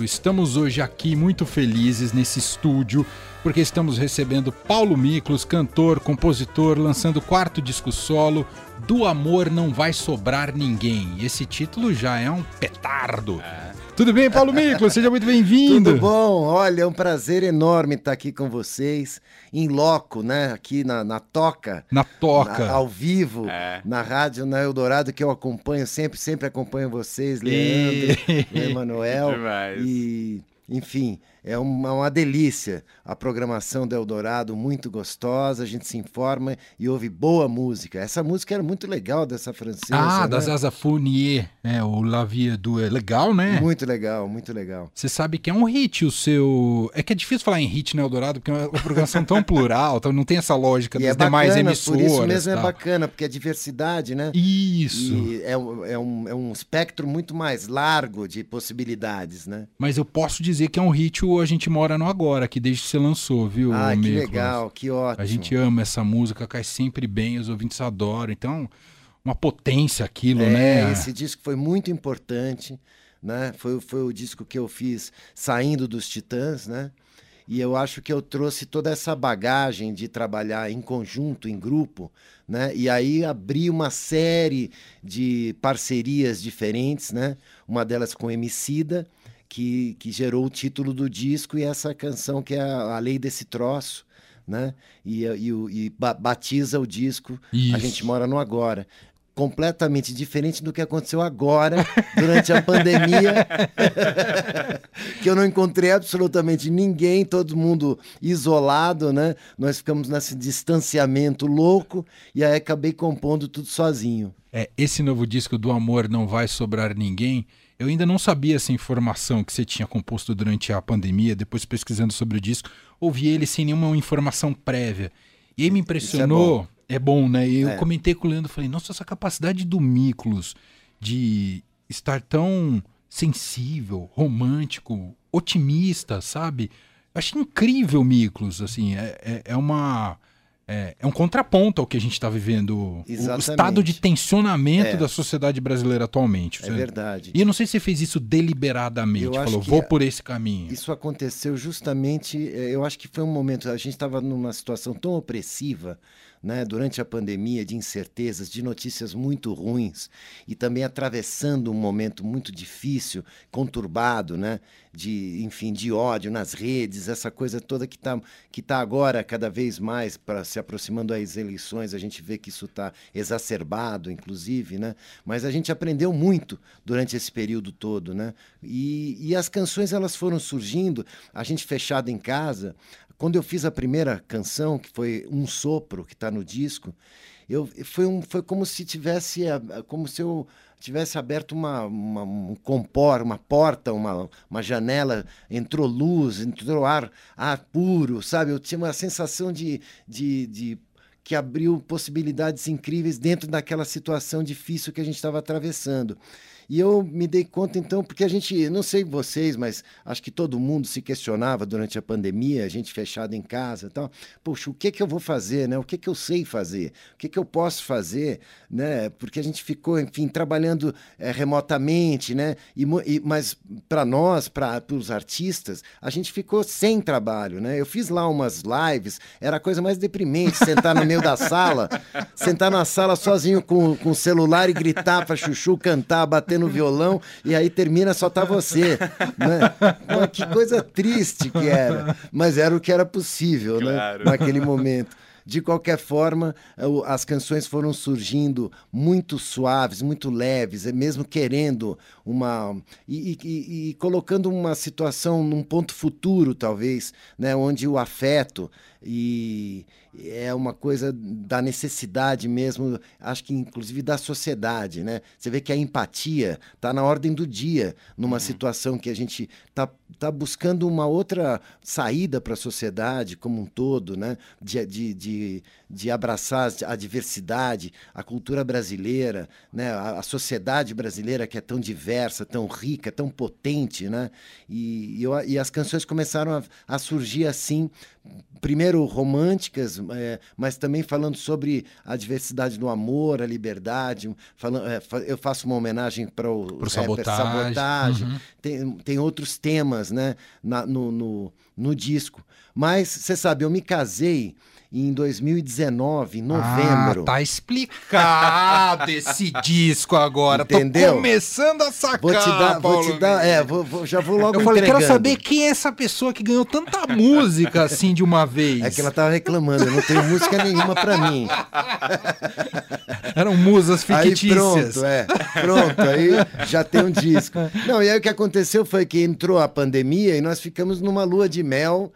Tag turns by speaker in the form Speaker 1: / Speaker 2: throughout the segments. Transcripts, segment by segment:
Speaker 1: Exato. Estamos hoje aqui muito felizes nesse estúdio porque estamos recebendo Paulo Miklos, cantor, compositor, lançando o quarto disco solo, Do Amor Não Vai Sobrar Ninguém. Esse título já é um petardo. É. Tudo bem, Paulo Miklos? Seja muito bem-vindo.
Speaker 2: Tudo bom? Olha, é um prazer enorme estar aqui com vocês, em loco, né? Aqui na, na Toca.
Speaker 1: Na Toca.
Speaker 2: Na, ao vivo, é. na rádio, na Eldorado, que eu acompanho sempre, sempre acompanho vocês, Leandro, e... Emanuel. E, enfim, é uma, uma, delícia a programação do Eldorado, muito gostosa, a gente se informa e ouve boa música. Essa música era muito legal dessa francesa.
Speaker 1: Ah,
Speaker 2: né?
Speaker 1: da Zaza Fournier, é, o La Vie do é legal, né?
Speaker 2: Muito legal, muito legal.
Speaker 1: Você sabe que é um hit o seu. É que é difícil falar em hit no Eldorado, porque é uma programação tão plural, então não tem essa lógica
Speaker 2: e
Speaker 1: das
Speaker 2: é bacana,
Speaker 1: demais emissoras.
Speaker 2: Por isso mesmo é bacana, porque é diversidade, né?
Speaker 1: Isso.
Speaker 2: E é, é, um, é um espectro muito mais largo de possibilidades, né?
Speaker 1: Mas eu posso dizer que é um hit A Gente Mora no Agora, que desde que você lançou, viu?
Speaker 2: Ah, que legal, que ótimo.
Speaker 1: A gente ama essa música, cai sempre bem, os ouvintes adoram. Então, uma potência aquilo,
Speaker 2: é,
Speaker 1: né?
Speaker 2: Esse disco foi muito importante, né? Foi, foi o disco que eu fiz saindo dos Titãs, né? E eu acho que eu trouxe toda essa bagagem de trabalhar em conjunto, em grupo, né? E aí abri uma série de parcerias diferentes, né? Uma delas com Emicida, que, que gerou o título do disco e essa canção que é a, a lei desse troço, né? E, e, e batiza o disco Isso. A Gente Mora no Agora completamente diferente do que aconteceu agora, durante a pandemia, que eu não encontrei absolutamente ninguém, todo mundo isolado, né? Nós ficamos nesse distanciamento louco e aí acabei compondo tudo sozinho.
Speaker 1: É, esse novo disco do Amor Não Vai Sobrar Ninguém, eu ainda não sabia essa informação que você tinha composto durante a pandemia, depois pesquisando sobre o disco, ouvi ele sem nenhuma informação prévia. E aí me impressionou, é bom, é bom né? E eu é. comentei com o Leandro, falei, nossa, essa capacidade do Miklos de estar tão sensível, romântico, otimista, sabe? Eu achei incrível, Miklos, assim, é, é, é uma é, é um contraponto ao que a gente está vivendo. Exatamente. O estado de tensionamento é. da sociedade brasileira atualmente.
Speaker 2: É verdade.
Speaker 1: E eu não sei se você fez isso deliberadamente, eu falou, vou por esse caminho.
Speaker 2: Isso aconteceu justamente, é, eu acho que foi um momento, a gente estava numa situação tão opressiva, né, durante a pandemia, de incertezas, de notícias muito ruins e também atravessando um momento muito difícil, conturbado, né, de, enfim, de ódio nas redes, essa coisa toda que está que tá agora cada vez mais para se aproximando às eleições, a gente vê que isso está exacerbado, inclusive, né? Mas a gente aprendeu muito durante esse período todo, né? E, e as canções elas foram surgindo, a gente fechado em casa, quando eu fiz a primeira canção, que foi Um Sopro, que está no disco, eu, foi, um, foi como se tivesse, como se eu tivesse aberto uma, uma, um compor, uma porta, uma, uma janela, entrou luz, entrou ar, ar puro, sabe? Eu tinha uma sensação de, de, de que abriu possibilidades incríveis dentro daquela situação difícil que a gente estava atravessando. E eu me dei conta, então, porque a gente, não sei vocês, mas acho que todo mundo se questionava durante a pandemia, a gente fechado em casa e tal. Poxa, o que que eu vou fazer, né? O que que eu sei fazer? O que que eu posso fazer, né? Porque a gente ficou, enfim, trabalhando é, remotamente, né? E, e mas para nós, para os artistas, a gente ficou sem trabalho, né? Eu fiz lá umas lives, era a coisa mais deprimente, sentar no meio da sala, sentar na sala sozinho com, com o celular e gritar para chuchu, cantar, bater no violão e aí termina só tá você, né? que coisa triste que era, mas era o que era possível, né? claro. né? Naquele momento. De qualquer forma, as canções foram surgindo muito suaves, muito leves, é mesmo querendo uma. E, e, e, colocando uma situação num ponto futuro, talvez, né, onde o afeto e é uma coisa da necessidade mesmo, acho que inclusive da sociedade, né? Você vê que a empatia está na ordem do dia numa uhum. situação que a gente está tá buscando uma outra saída para a sociedade como um todo, né? De, de, de, de abraçar a diversidade, a cultura brasileira, né? a, a sociedade brasileira que é tão diversa, tão rica, tão potente. Né? E, e, eu, e as canções começaram a, a surgir assim, primeiro românticas, é, mas também falando sobre a diversidade do amor, a liberdade. Falando, é, eu faço uma homenagem para o
Speaker 1: Pro sabotagem.
Speaker 2: sabotagem.
Speaker 1: Uhum.
Speaker 2: Tem, tem outros temas né, na, no, no, no disco. Mas você sabe, eu me casei em 2019, em novembro.
Speaker 1: Ah, tá explicado esse disco agora.
Speaker 2: Entendeu?
Speaker 1: Tô começando a sacar,
Speaker 2: Vou te dar, vou
Speaker 1: Paulo
Speaker 2: te dar, é, vou, vou- já vou logo
Speaker 1: Eu falei, quero
Speaker 2: entregando.
Speaker 1: saber quem é essa pessoa que ganhou tanta música assim de uma vez.
Speaker 2: É que ela tava reclamando, eu não tenho música nenhuma pra mim.
Speaker 1: Eram musas
Speaker 2: Aí
Speaker 1: fictícias.
Speaker 2: pronto, é. Pronto, aí já tem um disco. Não, e aí o que aconteceu foi que entrou a pandemia e nós ficamos numa lua de mel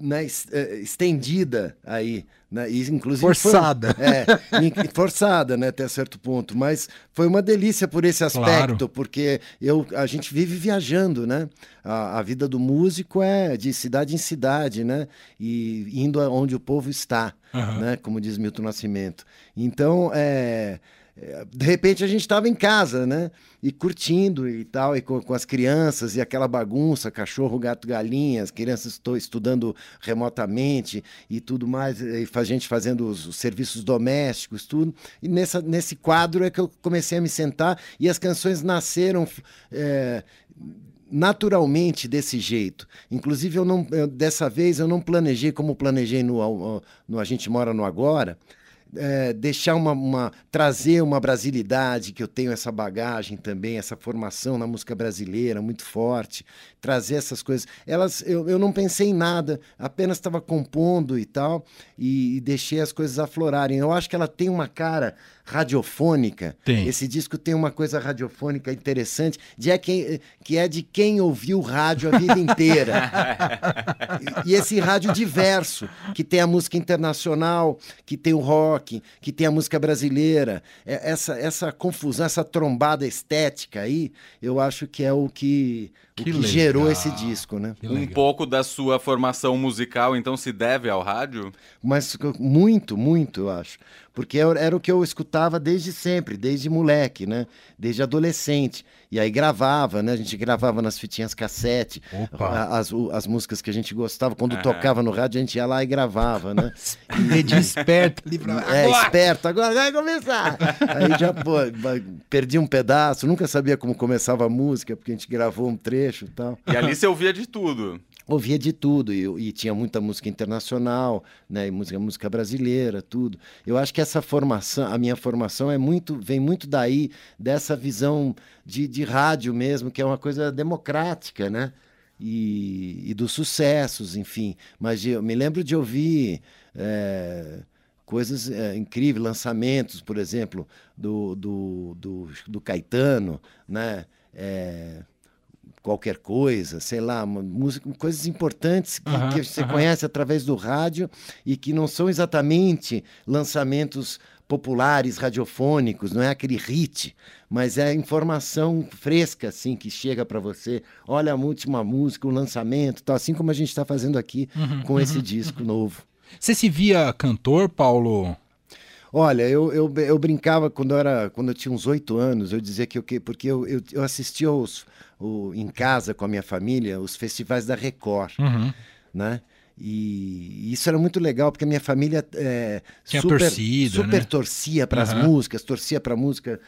Speaker 2: né, eh, estendida aí. Né, e inclusive foi-
Speaker 1: Forçada.
Speaker 2: é, in- forçada, né, até certo ponto. Mas foi uma delícia por esse aspecto,
Speaker 1: Claro.
Speaker 2: porque eu, a gente vive viajando, né? A, a vida do músico é de cidade em cidade, né? E indo aonde o povo está,
Speaker 1: Aham.
Speaker 2: né? Como diz Milton Nascimento. Então, é, é, de repente a gente estava em casa, né? E curtindo e tal, e com, com as crianças, e aquela bagunça, cachorro, gato, galinha, as crianças estou estudando remotamente e tudo mais, e a gente fazendo os, os serviços domésticos, tudo. E nessa, nesse quadro é que eu comecei a me sentar e as canções nasceram. é, naturalmente desse jeito. Inclusive, eu não, eu- dessa vez eu não planejei como planejei no, no A Gente Mora no Agora. É, deixar uma, uma- trazer uma brasilidade que eu tenho essa bagagem também essa formação na música brasileira muito forte trazer essas coisas. Elas eu, eu não pensei em nada apenas estava compondo e tal e, e deixei as coisas aflorarem. Eu acho que ela tem uma cara radiofônica
Speaker 1: Tem.
Speaker 2: esse disco tem uma coisa radiofônica interessante de é quem, que é de quem ouviu rádio a vida inteira e, e esse rádio diverso, que tem a música internacional, que tem o rock, que tem a música brasileira. É- essa, essa confusão, essa trombada estética aí, eu acho que é o que,
Speaker 1: Que
Speaker 2: que gerou esse disco, né?
Speaker 3: Um pouco da sua formação musical, então, se deve ao rádio?
Speaker 2: Mas muito, muito, eu acho. Porque era era o que eu escutava desde sempre, desde moleque, né? Desde adolescente. E aí gravava, né? A gente gravava nas fitinhas cassete, as, as músicas que a gente gostava. Quando tocava no rádio, a gente ia lá e gravava, né?
Speaker 1: Dedinho esperto ali pra...
Speaker 2: É,
Speaker 1: Agora!
Speaker 2: esperto, agora vai começar. Aí já, pô, perdi um pedaço, nunca sabia como começava a música, porque a gente gravou um trecho e tal.
Speaker 3: E ali você ouvia de tudo.
Speaker 2: Ouvia de tudo, e, e tinha muita música internacional, né, e música, música brasileira, tudo. Eu acho que essa formação, a minha formação é muito, vem muito daí, dessa visão de, de rádio mesmo, que é uma coisa democrática, né? E, e dos sucessos, enfim. Mas eu me lembro de ouvir é, coisas é, incríveis, lançamentos, por exemplo, do, do, do, do Caetano, né? É, qualquer coisa, sei lá, uma música, coisas importantes que,
Speaker 1: Aham,
Speaker 2: que você
Speaker 1: aham.
Speaker 2: conhece através do rádio e que não são exatamente lançamentos populares, radiofônicos, não é aquele hit, mas é informação fresca assim que chega para você. Olha a última música, o lançamento, tal, assim como a gente está fazendo aqui
Speaker 1: Uhum,
Speaker 2: com esse disco novo.
Speaker 1: Você se via cantor, Paulo?
Speaker 2: Olha, eu, eu, eu brincava quando eu, era, quando eu tinha uns oito anos, eu dizia que eu que porque eu, eu, eu assistia aos, o, em casa com a minha família os festivais da Record,
Speaker 1: Uhum.
Speaker 2: né? E isso era muito legal, porque a minha família é,
Speaker 1: Tinha
Speaker 2: super,
Speaker 1: torcida,
Speaker 2: super
Speaker 1: né?
Speaker 2: torcia para as
Speaker 1: Aham.
Speaker 2: músicas, torcia para a música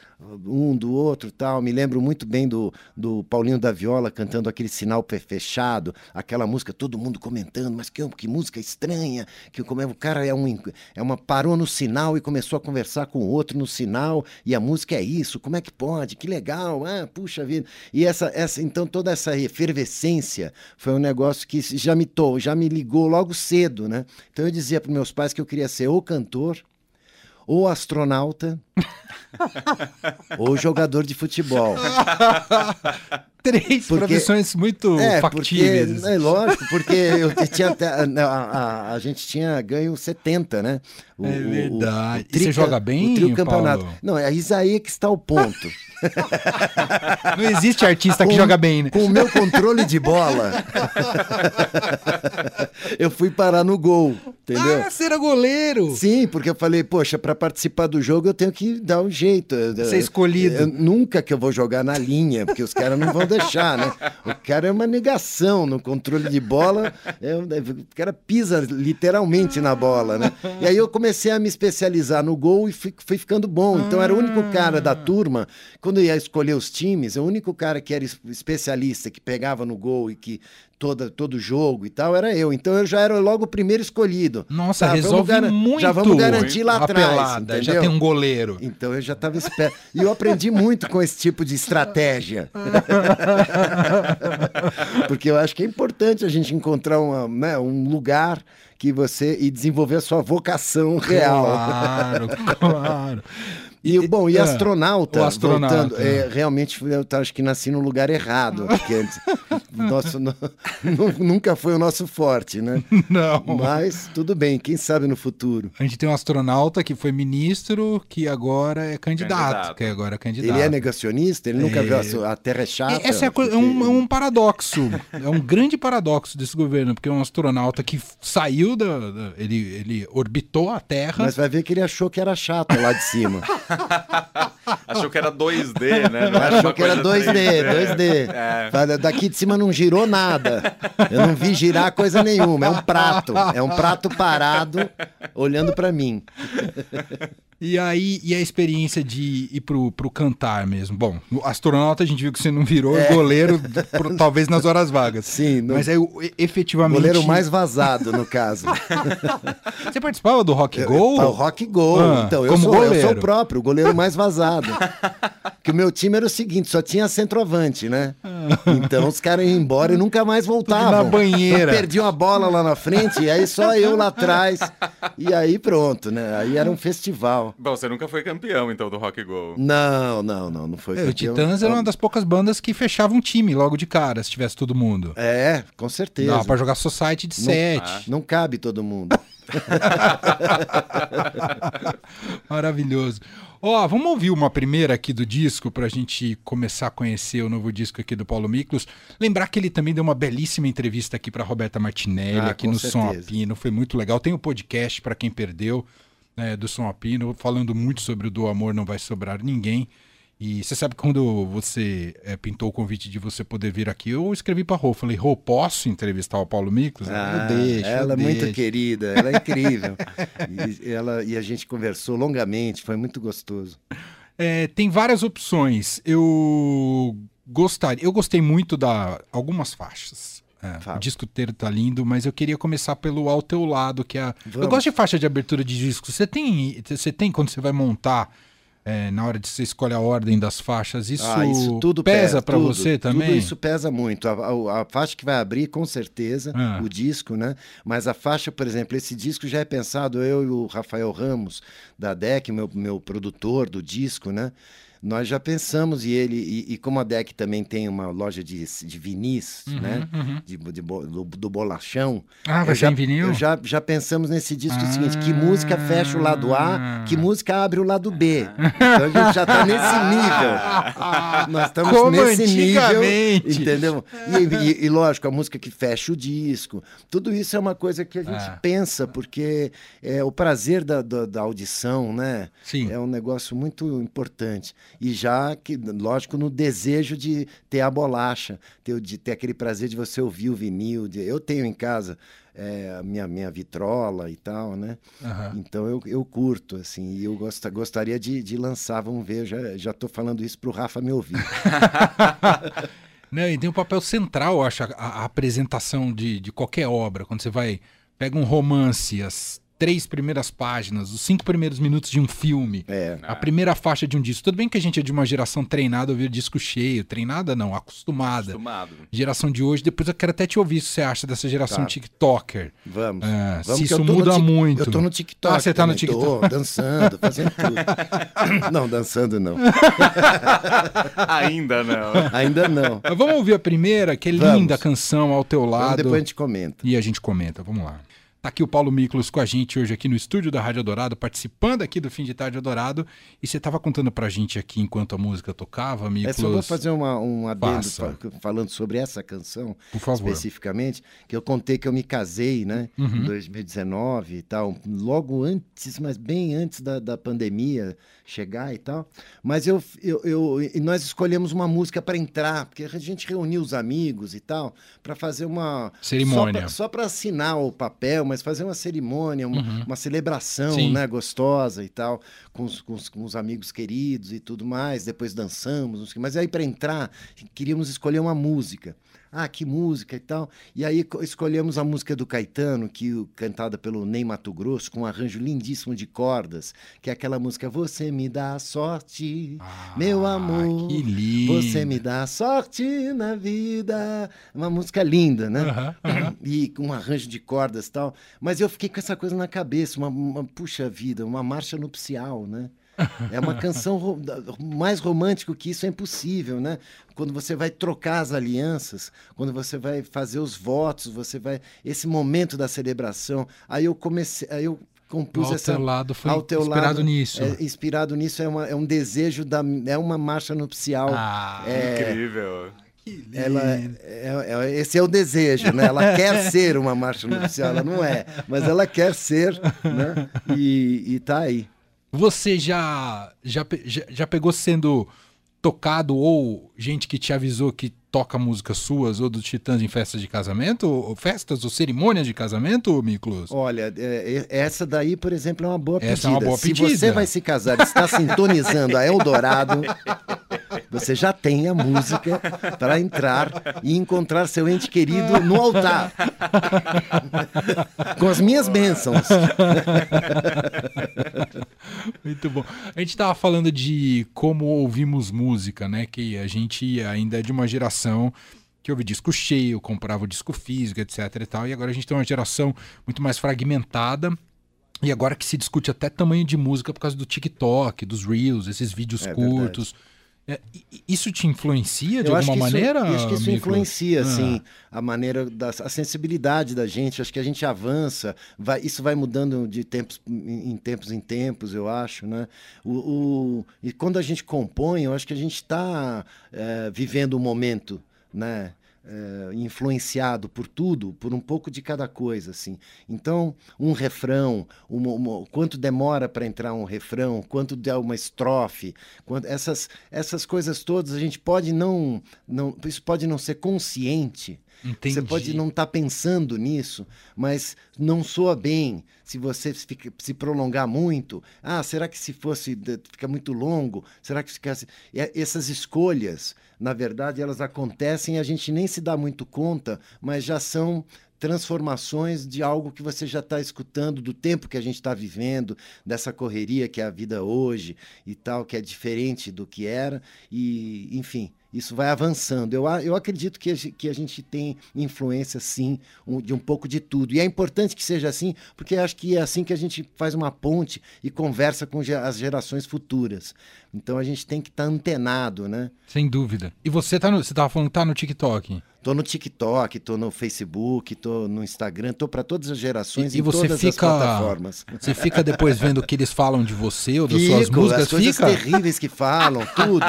Speaker 2: um do outro tal. Me lembro muito bem do, do Paulinho da Viola cantando aquele sinal fechado, aquela música, todo mundo comentando, mas que, que música estranha, que como é, o cara é, um, é uma parou no sinal e começou a conversar com o outro no sinal, e a música é isso, como é que pode? Que legal, ah, puxa vida. E essa, essa então toda essa efervescência foi um negócio que já me to, já me ligou logo cedo, né? Então eu dizia para meus pais que eu queria ser ou cantor, ou astronauta, ou jogador de futebol.
Speaker 1: três
Speaker 2: Porque-
Speaker 1: profissões muito
Speaker 2: É,
Speaker 1: factíveis.
Speaker 2: porque, é lógico, porque eu tinha até- a, a- a gente tinha ganho 70, né? O-
Speaker 1: É
Speaker 2: o- o-
Speaker 1: verdade.
Speaker 2: o
Speaker 1: E você joga bem,
Speaker 2: O trio campeonato.
Speaker 1: Paulo?
Speaker 2: Não, é aí que está o ponto.
Speaker 1: Não existe artista que
Speaker 2: Com-
Speaker 1: joga bem, né?
Speaker 2: Com o meu controle de bola, eu fui parar no gol, entendeu?
Speaker 1: Ah, você era goleiro!
Speaker 2: Sim, porque eu falei, poxa, para participar do jogo eu tenho que dar um jeito.
Speaker 1: Ser escolhido.
Speaker 2: Eu- nunca que eu vou jogar na linha, porque os caras não vão deixar, né? O cara é uma negação no controle de bola, é um- o cara pisa literalmente na bola, né? E aí eu comecei a me especializar no gol e fui, fui ficando bom. Então era o único cara da turma, quando ia escolher os times, o único cara que era es- especialista, que pegava no gol e que toda, todo jogo e tal, era eu. Então eu já era logo o primeiro escolhido.
Speaker 1: Nossa,
Speaker 2: Tá, vamos
Speaker 1: resolve muito
Speaker 2: Já vamos garantir lá atrás.
Speaker 1: já tem um goleiro.
Speaker 2: Então eu já estava esperto. E eu aprendi muito com esse tipo de estratégia. Porque eu acho que é importante a gente encontrar uma, né, um lugar que você. e desenvolver a sua vocação real.
Speaker 1: Claro, claro.
Speaker 2: E, bom, e
Speaker 1: É,
Speaker 2: astronauta,
Speaker 1: o astronauta.
Speaker 2: voltando, é, realmente eu acho que nasci no lugar errado, porque antes- nosso, nu- nunca foi o nosso forte, né?
Speaker 1: Não.
Speaker 2: Mas tudo bem, quem sabe no futuro.
Speaker 1: A gente tem um astronauta que foi ministro, que agora é candidato.
Speaker 3: Candidato.
Speaker 1: Que agora é candidato.
Speaker 2: Ele é negacionista? Ele nunca
Speaker 1: É.
Speaker 2: viu a, a Terra é chata?
Speaker 1: E Essa é, a coisa- é um, é um paradoxo. É um grande paradoxo desse governo, porque é um astronauta que saiu da. da- ele, ele orbitou a Terra.
Speaker 2: Mas vai ver que ele achou que era chato lá de cima.
Speaker 3: Achou que era 2D, né? Não
Speaker 2: achou que era
Speaker 3: coisa
Speaker 2: 2D,
Speaker 3: 3D.
Speaker 2: 2D.
Speaker 3: É.
Speaker 2: Daqui de cima não girou nada. Eu não vi girar coisa nenhuma. É um prato. É um prato parado olhando pra mim.
Speaker 1: E aí, e a experiência de ir pro, pro cantar mesmo? Bom, astronauta a gente viu que você não virou goleiro, pro- talvez nas horas vagas.
Speaker 2: É. Sim, no-
Speaker 1: Mas aí, efetivamente.
Speaker 2: Goleiro mais vazado, no caso.
Speaker 1: Você participava do Rock Go?
Speaker 2: É, o Rock Gol.
Speaker 1: Ah,
Speaker 2: então, eu
Speaker 1: como
Speaker 2: sou, eu sou o próprio, o goleiro mais vazado. que o meu time era o seguinte, só tinha centroavante, né? Então os caras iam embora e nunca mais voltavam.
Speaker 1: na banheira.
Speaker 2: Então, perdiam a bola lá na frente, e aí só eu lá atrás. E aí pronto, né? Aí era um festival.
Speaker 3: Bom, você nunca foi campeão, então, do Rock Go.
Speaker 2: Não, não, não, não foi
Speaker 1: É, o. Titãs era uma das poucas bandas que fechava um time logo de cara, se tivesse todo mundo.
Speaker 2: É, com certeza.
Speaker 1: Dava pra jogar Society de
Speaker 2: Não-
Speaker 1: sete.
Speaker 2: Não cabe todo mundo.
Speaker 1: Maravilhoso. Ó, vamos ouvir uma primeira aqui do disco pra gente começar a conhecer o novo disco aqui do Paulo Miklos. Lembrar que ele também deu uma belíssima entrevista aqui pra Roberta Martinelli,
Speaker 2: Ah,
Speaker 1: aqui no Som
Speaker 2: certeza.
Speaker 1: Apino. Foi muito legal. Tem o podcast pra quem perdeu né, do Som Apino, falando muito sobre o Do Amor Não Vai Sobrar Ninguém. E você sabe quando você eh, pintou o convite de você poder vir aqui, eu escrevi pra Rô, falei, Rô, posso entrevistar o Paulo Miklos?
Speaker 2: Ah,
Speaker 1: eu deixo, eu
Speaker 2: ela é muito querida, ela é incrível. e, ela, e a gente conversou longamente, foi muito gostoso.
Speaker 1: É, tem várias opções. Eu gostaria, eu gostei muito da algumas faixas. É,
Speaker 2: Fala.
Speaker 1: o disco inteiro tá lindo, mas eu queria começar pelo Ao Teu Lado, que é. a- Eu gosto de faixa de abertura de disco. Você tem, você tem quando você vai montar é, na hora de você escolher a ordem das faixas, isso,
Speaker 2: ah, isso tudo
Speaker 1: pesa
Speaker 2: pesa tudo,
Speaker 1: você também?
Speaker 2: Tudo isso pesa muito. A, a- a faixa que vai abrir, com certeza,
Speaker 1: Ah.
Speaker 2: o disco, né? Mas a faixa, por exemplo, esse disco já é pensado, eu e o Rafael Ramos, da DEC, meu, meu produtor do disco, né? Nós já pensamos, e ele, e, e como a DEC também tem uma loja de, de vinis, né? De, de bo- do, do bolachão.
Speaker 1: Uhum, Ah, vai ser
Speaker 2: já,
Speaker 1: em vinil?
Speaker 2: já, já pensamos nesse disco o seguinte: que música fecha o lado A, que música abre o lado B. Então a gente já tá nesse nível. Nós estamos
Speaker 1: Como
Speaker 2: nesse nível. Entendeu? E, e- e, lógico, a música que fecha o disco. Tudo isso é uma coisa que a gente
Speaker 1: Ah.
Speaker 2: pensa, porque é o prazer da, da, da audição, né?
Speaker 1: Sim.
Speaker 2: É um negócio muito importante. E já que, lógico, no desejo de ter a bolacha, ter, o- de ter aquele prazer de você ouvir o vinil. de- eu tenho em casa é, a minha, minha vitrola e tal, né?
Speaker 1: Aham.
Speaker 2: Então eu, eu curto, assim, e eu gosta, gostaria de, de lançar, vamos ver, já, já tô falando isso pro Rafa me ouvir.
Speaker 1: Não, e tem um papel central, acho, a, a apresentação de, de qualquer obra. Quando você vai, pega um romance, as três primeiras páginas, os cinco primeiros minutos de um filme,
Speaker 2: É.
Speaker 1: a primeira faixa de um disco. Tudo bem que a gente é de uma geração treinada a ouvir disco cheio, treinada não, acostumada.
Speaker 3: Acostumado.
Speaker 1: Geração de hoje, depois eu quero até te ouvir o que você acha dessa geração
Speaker 2: Tá.
Speaker 1: TikToker.
Speaker 2: Vamos.
Speaker 1: É,
Speaker 2: Vamos
Speaker 1: se isso
Speaker 2: no
Speaker 1: muda muito.
Speaker 2: Eu tô no TikTok.
Speaker 1: Ah, você tá no
Speaker 2: também. Tô dançando, fazendo tudo. não, dançando não.
Speaker 3: Ainda não.
Speaker 2: Ainda não.
Speaker 1: Mas vamos ouvir a primeira, que é
Speaker 2: Vamos.
Speaker 1: linda a canção ao teu lado.
Speaker 2: depois a gente comenta.
Speaker 1: E a gente comenta, vamos lá. Tá aqui o Paulo Miklos com a gente hoje aqui no estúdio da Rádio Dourado, participando aqui do Fim de Tarde Dourado. E você tava contando pra gente aqui enquanto a música tocava,
Speaker 2: É
Speaker 1: Miklos.
Speaker 2: só vou fazer uma, um adendo fa- falando sobre essa canção
Speaker 1: Por favor.
Speaker 2: especificamente, que eu contei que eu me casei, né,
Speaker 1: Uhum.
Speaker 2: em 2019 e tal, logo antes, mas bem antes da, da pandemia chegar e tal. Mas eu, eu, eu- e nós escolhemos uma música para entrar, porque a gente reuniu os amigos e tal, para fazer uma
Speaker 1: Cerimônia.
Speaker 2: só para assinar o papel, mas fazer uma cerimônia, uma,
Speaker 1: Uhum.
Speaker 2: uma celebração,
Speaker 1: Sim.
Speaker 2: né, gostosa e tal, com os, com os- com os amigos queridos e tudo mais. Depois dançamos, mas aí para entrar queríamos escolher uma música. Ah, que música e tal. E aí co- escolhemos a música do Caetano, que cantada pelo Ney Mato Grosso, com um arranjo lindíssimo de cordas, que é aquela música Você me dá sorte,
Speaker 1: Ah,
Speaker 2: meu amor.
Speaker 1: Que lindo.
Speaker 2: Você me dá sorte na vida. Uma música linda, né? E com um arranjo de cordas e tal. Mas eu fiquei com essa coisa na cabeça, uma, uma- puxa vida, uma marcha nupcial, né? É uma canção ro- mais romântica que isso é impossível, né? Quando você vai trocar as alianças, quando você vai fazer os votos, você vai esse momento da celebração. Aí eu comecei, aí eu compus
Speaker 1: Ao
Speaker 2: essa
Speaker 1: teu lado foi
Speaker 2: ao teu
Speaker 1: inspirado
Speaker 2: lado,
Speaker 1: nisso.
Speaker 2: é, inspirado nisso é, uma- é um desejo da é uma marcha nupcial.
Speaker 1: Ah,
Speaker 2: É,
Speaker 3: Incrível.
Speaker 1: que lindo.
Speaker 2: ela, é- é- esse é o desejo, né? Ela quer ser uma marcha nupcial, ela não é, mas ela quer ser, né? E, e tá aí.
Speaker 1: Você já, já, já, pegou sendo tocado ou gente que te avisou que toca músicas suas ou dos Titãs em festas de casamento? Ou festas ou cerimônias de casamento, Miklos?
Speaker 2: Olha, é- é- essa daí, por exemplo, é uma boa
Speaker 1: Essa
Speaker 2: pedida.
Speaker 1: é uma boa
Speaker 2: Se
Speaker 1: pedida.
Speaker 2: você vai se casar e está sintonizando a Eldorado, você já tem a música para entrar e encontrar seu ente querido no altar. Com as minhas bênçãos.
Speaker 1: Muito bom. A gente tava falando de como ouvimos música, né? Que a gente ainda é de uma geração que ouve disco cheio, comprava o disco físico, etc e tal. E agora a gente tem uma geração muito mais fragmentada. E agora que se discute até tamanho de música por causa do TikTok, dos Reels, esses vídeos
Speaker 2: É
Speaker 1: curtos. I- isso te influencia de
Speaker 2: Eu
Speaker 1: alguma
Speaker 2: isso-
Speaker 1: maneira?
Speaker 2: eu acho que isso influencia,
Speaker 1: Ah.
Speaker 2: assim, a maneira, da, a sensibilidade da gente. Acho que a gente avança, vai, isso vai mudando de tempos em, em tempos em tempos, eu acho, né? O, o- e quando a gente compõe, eu acho que a gente está vivendo o momento, né? É, influenciado por tudo, por um pouco de cada coisa, assim. Então, um refrão, uma- uma- quanto demora para entrar um refrão, quanto dá uma estrofe, quanto, essas, essas coisas todas a gente pode não, não, isso pode não ser consciente.
Speaker 1: Entendi.
Speaker 2: Você pode não estar pensando nisso, mas não soa bem se você fica- se prolongar muito. Ah, será que se fosse fica muito longo? Será que ficasse essas escolhas, na verdade, elas acontecem e a gente nem se dá muito conta, mas já são transformações de algo que você já está escutando, do tempo que a gente está vivendo, dessa correria que é a vida hoje e tal, que é diferente do que era, e enfim, isso vai avançando. Eu, eu acredito que a, que a gente tem influência, sim, um- de um pouco de tudo. E é importante que seja assim, porque acho que é assim que a gente faz uma ponte e conversa com as gerações futuras. Então a gente tem que estar antenado, né?
Speaker 1: Sem dúvida. E você tá no, você tava falando que tá no TikTok.
Speaker 2: Tô no TikTok, tô no Facebook, tô no Instagram, tô para todas as gerações
Speaker 1: E-
Speaker 2: e,
Speaker 1: você
Speaker 2: todas
Speaker 1: fica-
Speaker 2: as plataformas.
Speaker 1: Você fica depois vendo o que eles falam de você ou das suas
Speaker 2: Fico,
Speaker 1: músicas?
Speaker 2: as coisas
Speaker 1: Fica?
Speaker 2: terríveis que falam, tudo.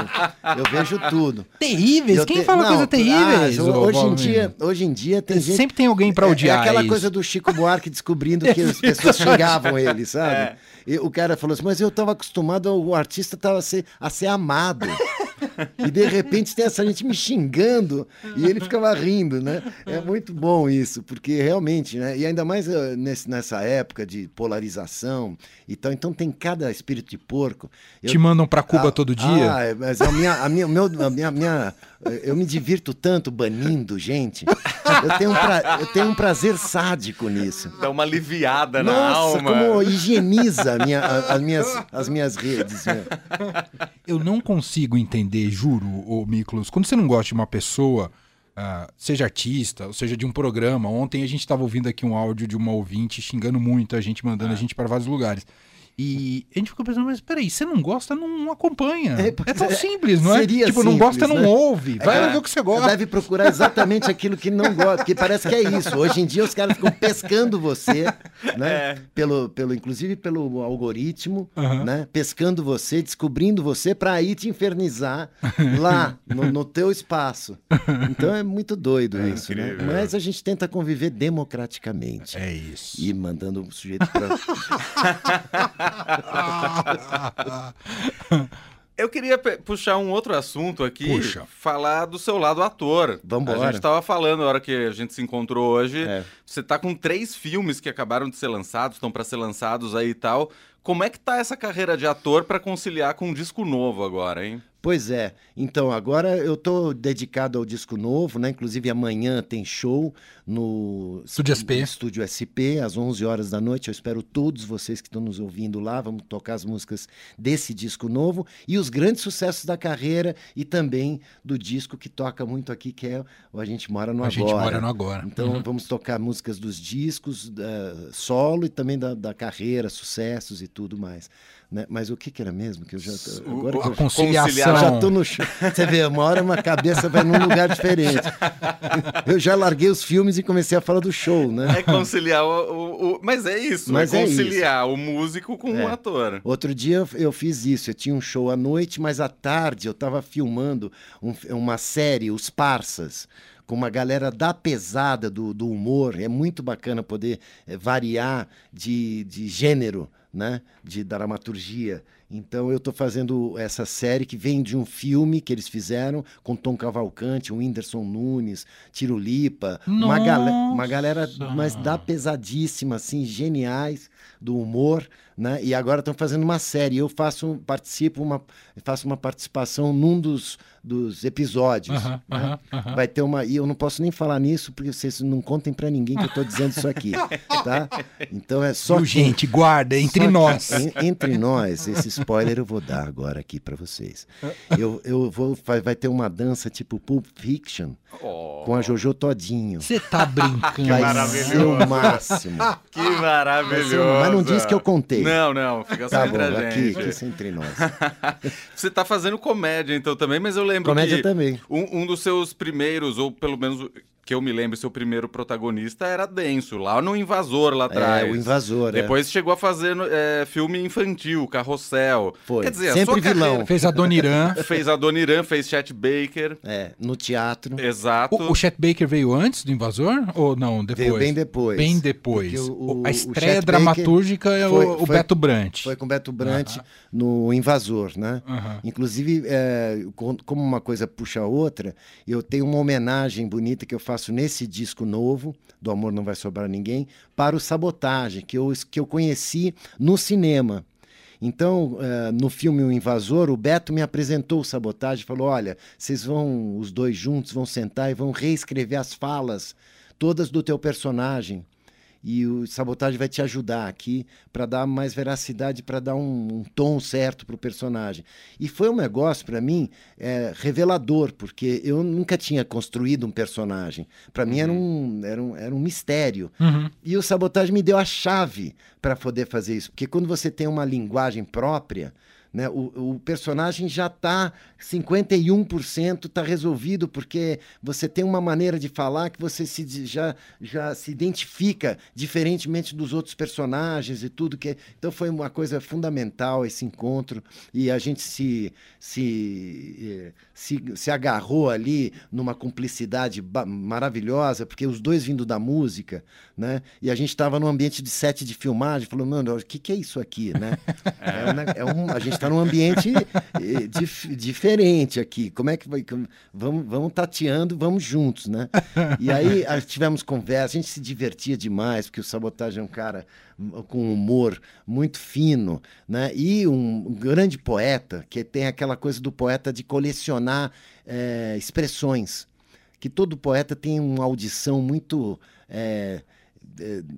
Speaker 2: Eu vejo tudo.
Speaker 1: Terríveis?
Speaker 2: Eu
Speaker 1: Quem
Speaker 2: te-
Speaker 1: fala
Speaker 2: Não,
Speaker 1: coisa terríveis?
Speaker 2: ah, hoje, em dia, hoje em dia tem gente.
Speaker 1: Sempre tem alguém pra
Speaker 2: É-
Speaker 1: odiar
Speaker 2: É aquela
Speaker 1: isso.
Speaker 2: coisa do Chico Buarque descobrindo que as pessoas xingavam ele, sabe?
Speaker 1: É.
Speaker 2: E o cara falou assim: Mas eu estava acostumado, o artista tava a ser, a ser amado. E de repente tem essa gente me xingando e ele ficava rindo, né? É muito bom isso, porque realmente, né? E ainda mais eh, nesse, nessa época de polarização e tal, então tem cada espírito de porco. Eu-
Speaker 1: Te mandam pra Cuba
Speaker 2: ah,
Speaker 1: todo dia?
Speaker 2: Ah, é, mas a minha, a minha, meu, a minha, minha, eu me divirto tanto banindo gente. eu, tenho um pra... eu tenho um prazer sádico nisso.
Speaker 3: Dá uma aliviada
Speaker 2: Nossa,
Speaker 3: na alma.
Speaker 2: como higieniza a minha, a- as, minhas, as minhas redes. meu.
Speaker 1: Eu não consigo entender, juro, ô Miklos, quando você não gosta de uma pessoa, ah, seja artista, ou seja de um programa. Ontem a gente estava ouvindo aqui um áudio de uma ouvinte xingando muito a gente, mandando
Speaker 2: Ah.
Speaker 1: a gente para vários lugares. E a gente ficou pensando, mas peraí, você não gosta, não acompanha.
Speaker 2: É,
Speaker 1: É, tão
Speaker 2: é.
Speaker 1: simples, não é?
Speaker 2: Seria
Speaker 1: tipo, não
Speaker 2: simples,
Speaker 1: gosta, não
Speaker 2: né?
Speaker 1: ouve. Vai
Speaker 2: É.
Speaker 1: ver o que você gosta.
Speaker 2: Deve procurar exatamente aquilo que não gosta, porque parece que é isso. Hoje em dia os caras ficam pescando você, né? Pelo, pelo, inclusive pelo algoritmo,
Speaker 1: Aham.
Speaker 2: né? Pescando você, descobrindo você para aí te infernizar lá no, no teu espaço. Então é muito doido isso, né?
Speaker 3: incrível.
Speaker 2: Mas a gente tenta conviver democraticamente.
Speaker 1: É isso.
Speaker 2: E mandando o sujeito para
Speaker 3: Eu queria puxar um outro assunto aqui,
Speaker 1: Puxa.
Speaker 3: falar do seu lado ator.
Speaker 2: Vambora.
Speaker 3: A gente estava falando na hora que a gente se encontrou hoje.
Speaker 2: É.
Speaker 3: Você tá com três filmes que acabaram de ser lançados, estão para ser lançados aí e tal. Como é que tá essa carreira de ator para conciliar com um disco novo agora, hein?
Speaker 2: Pois é. Então, agora eu estou dedicado ao disco novo, né? Inclusive amanhã tem show no
Speaker 1: Estúdio SP.
Speaker 2: Estúdio SP, às 11 horas da noite. Eu espero todos vocês que estão nos ouvindo lá. Vamos tocar as músicas desse disco novo e os grandes sucessos da carreira e também do disco que toca muito aqui, que é o A Gente Mora no
Speaker 1: a
Speaker 2: Agora.
Speaker 1: gente mora no agora.
Speaker 2: Então
Speaker 1: Uhum.
Speaker 2: vamos tocar músicas dos discos, da- solo e também da, da carreira, sucessos e tudo mais. Né? Mas o que, que era mesmo? Que eu já,
Speaker 3: O-
Speaker 2: agora
Speaker 3: o-
Speaker 1: a conciliação.
Speaker 2: eu já tô no chão. Você vê, uma hora uma cabeça vai num lugar diferente. Eu já larguei os filmes e comecei a falar do show, né?
Speaker 3: É conciliar o, o- o- Mas é isso,
Speaker 2: Mas
Speaker 3: é
Speaker 2: é
Speaker 3: conciliar o músico com
Speaker 2: É.
Speaker 3: o ator.
Speaker 2: Outro dia eu- fiz isso. Eu tinha um show à noite, mas à tarde eu estava filmando um- uma série, Os Parsas, com uma galera da pesada do, do humor. É muito bacana poder eh, variar de, de gênero, né? de dramaturgia. Então eu estou fazendo essa série que vem de um filme que eles fizeram com Tom Cavalcante, o Whindersson Nunes, Tiro Lipa, uma, gale- uma galera mas da pesadíssima, assim, geniais do humor, né? E agora estão fazendo uma série. Eu faço, participo, uma, faço uma participação num dos, dos episódios. Né? Vai ter uma. E eu não posso nem falar nisso, porque vocês não contem para ninguém que eu estou dizendo isso aqui. tá? Então é só.
Speaker 1: Gente, guarda, entre
Speaker 2: que-
Speaker 1: nós.
Speaker 2: en- entre nós, esse spoiler eu vou dar agora aqui para vocês. Eu, eu vou. Vai, ter uma dança tipo Pulp Fiction
Speaker 3: Oh,
Speaker 2: com a Jojo Todinho.
Speaker 1: Você tá brincando.
Speaker 2: Vai
Speaker 3: maravilhoso.
Speaker 2: ser o máximo.
Speaker 3: que maravilhoso.
Speaker 2: Mas não disse que eu contei.
Speaker 3: Não, não, fica só
Speaker 2: Tá bom,
Speaker 3: entre a
Speaker 2: aqui,
Speaker 3: gente.
Speaker 2: aqui é entre nós.
Speaker 3: Você tá fazendo comédia então também, mas eu lembro
Speaker 2: Comédia
Speaker 3: que
Speaker 2: também.
Speaker 3: Um, um dos seus primeiros, ou pelo menos que eu me lembro, seu primeiro protagonista era Denso, lá no Invasor, lá atrás.
Speaker 2: É, o invasor. é.
Speaker 3: Depois chegou a fazer é, filme infantil, Carrossel.
Speaker 2: Foi.
Speaker 3: Quer dizer, a
Speaker 2: Sempre
Speaker 3: sua carreira-
Speaker 2: vilão.
Speaker 1: Fez a Dona Irã.
Speaker 3: Fez a Dona Irã, fez Chet Baker.
Speaker 2: É, no teatro.
Speaker 3: Exato.
Speaker 1: O, o Chet Baker veio antes do Invasor? Ou não, depois?
Speaker 2: Veio bem depois.
Speaker 1: Bem depois.
Speaker 2: O- o-
Speaker 1: a
Speaker 2: o
Speaker 1: estreia dramatúrgica é
Speaker 2: foi-
Speaker 1: o, o
Speaker 2: foi-
Speaker 1: Beto Brant.
Speaker 2: Foi com Beto Brant no Invasor, né?
Speaker 1: Aham.
Speaker 2: Inclusive, é, com- como uma coisa puxa a outra, eu tenho uma homenagem bonita que eu faço nesse disco novo, do Amor Não Vai Sobrar Ninguém, para o Sabotagem, que eu, que eu conheci no cinema. Então, eh, no filme O Invasor, o Beto me apresentou o Sabotagem, falou, olha, vocês vão, os dois juntos, vão sentar e vão reescrever as falas todas do teu personagem. E o Sabotagem vai te ajudar aqui para dar mais veracidade, para dar um, um tom certo para o personagem. E foi um negócio, para mim, é, revelador, porque eu nunca tinha construído um personagem. Para mim era um, era, um, era um mistério.
Speaker 1: Uhum.
Speaker 2: E o Sabotagem me deu a chave para poder fazer isso. Porque quando você tem uma linguagem própria, né, o, o personagem já está 51% está resolvido, porque você tem uma maneira de falar que você se, já, já se identifica diferentemente dos outros personagens e tudo. que Então foi uma coisa fundamental esse encontro. E a gente se, se, eh, se, se agarrou ali numa cumplicidade maravilhosa, porque os dois vindo da música, né? E a gente estava num ambiente de set de filmagem, falou, mano, o que, que é isso aqui, né? É ne- é um- a gente está num ambiente eh, dif- diferente aqui. Como é que vai? Vamos, vamos tateando, vamos juntos, né? E aí tivemos conversa, a gente se divertia demais, porque o Sabotagem é um cara hum, com um humor muito fino, né? E um, grande poeta, que tem aquela coisa do poeta de colecionar eh, expressões que todo poeta tem uma audição muito é, é,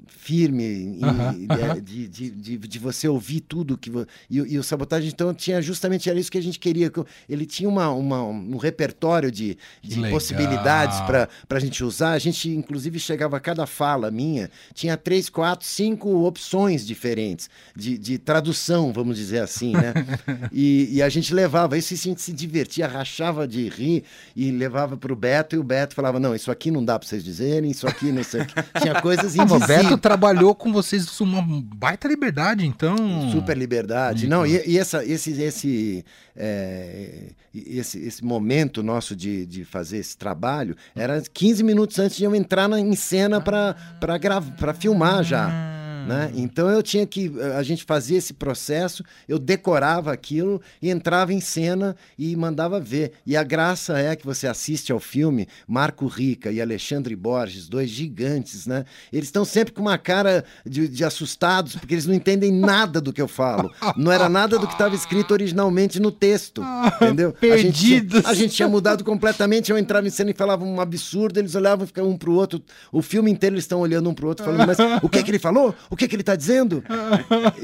Speaker 2: firme
Speaker 1: Aham, aham.
Speaker 2: de, de, de, você ouvir tudo que e, o- sabotagem então tinha justamente era isso que a gente queria que ele tinha uma, um repertório de, de possibilidades para a gente usar. A gente inclusive chegava a cada fala minha tinha três quatro cinco opções diferentes de, de tradução vamos dizer assim né? E, e a gente levava isso e a gente se divertia rachava de rir e levava para o Beto e o Beto falava não isso aqui não dá para vocês dizerem isso aqui não sei tinha coisas
Speaker 1: Ah, mas o Beto trabalhou com vocês uma baita liberdade, então.
Speaker 2: Super liberdade. Não, e, e essa, esse, esse, é, esse, esse momento nosso de, de fazer esse trabalho era 15 minutos antes de eu entrar na, em cena para filmar já. Né? Então eu tinha que. A gente fazia esse processo, eu decorava aquilo e entrava em cena e mandava ver. E a graça é que você assiste ao filme, Marco Rica e Alexandre Borges, dois gigantes, né? Eles estão sempre com uma cara de, de assustados, porque eles não entendem nada do que eu falo. Não era nada do que estava escrito originalmente no texto. Entendeu? A gente, tinha-
Speaker 1: Perdidos.
Speaker 2: a gente tinha mudado completamente. Eu entrava em cena e falava um absurdo, eles olhavam ficavam um pro outro. O filme inteiro eles estão olhando um pro outro, falando, mas o que que ele falou? O que que ele está dizendo?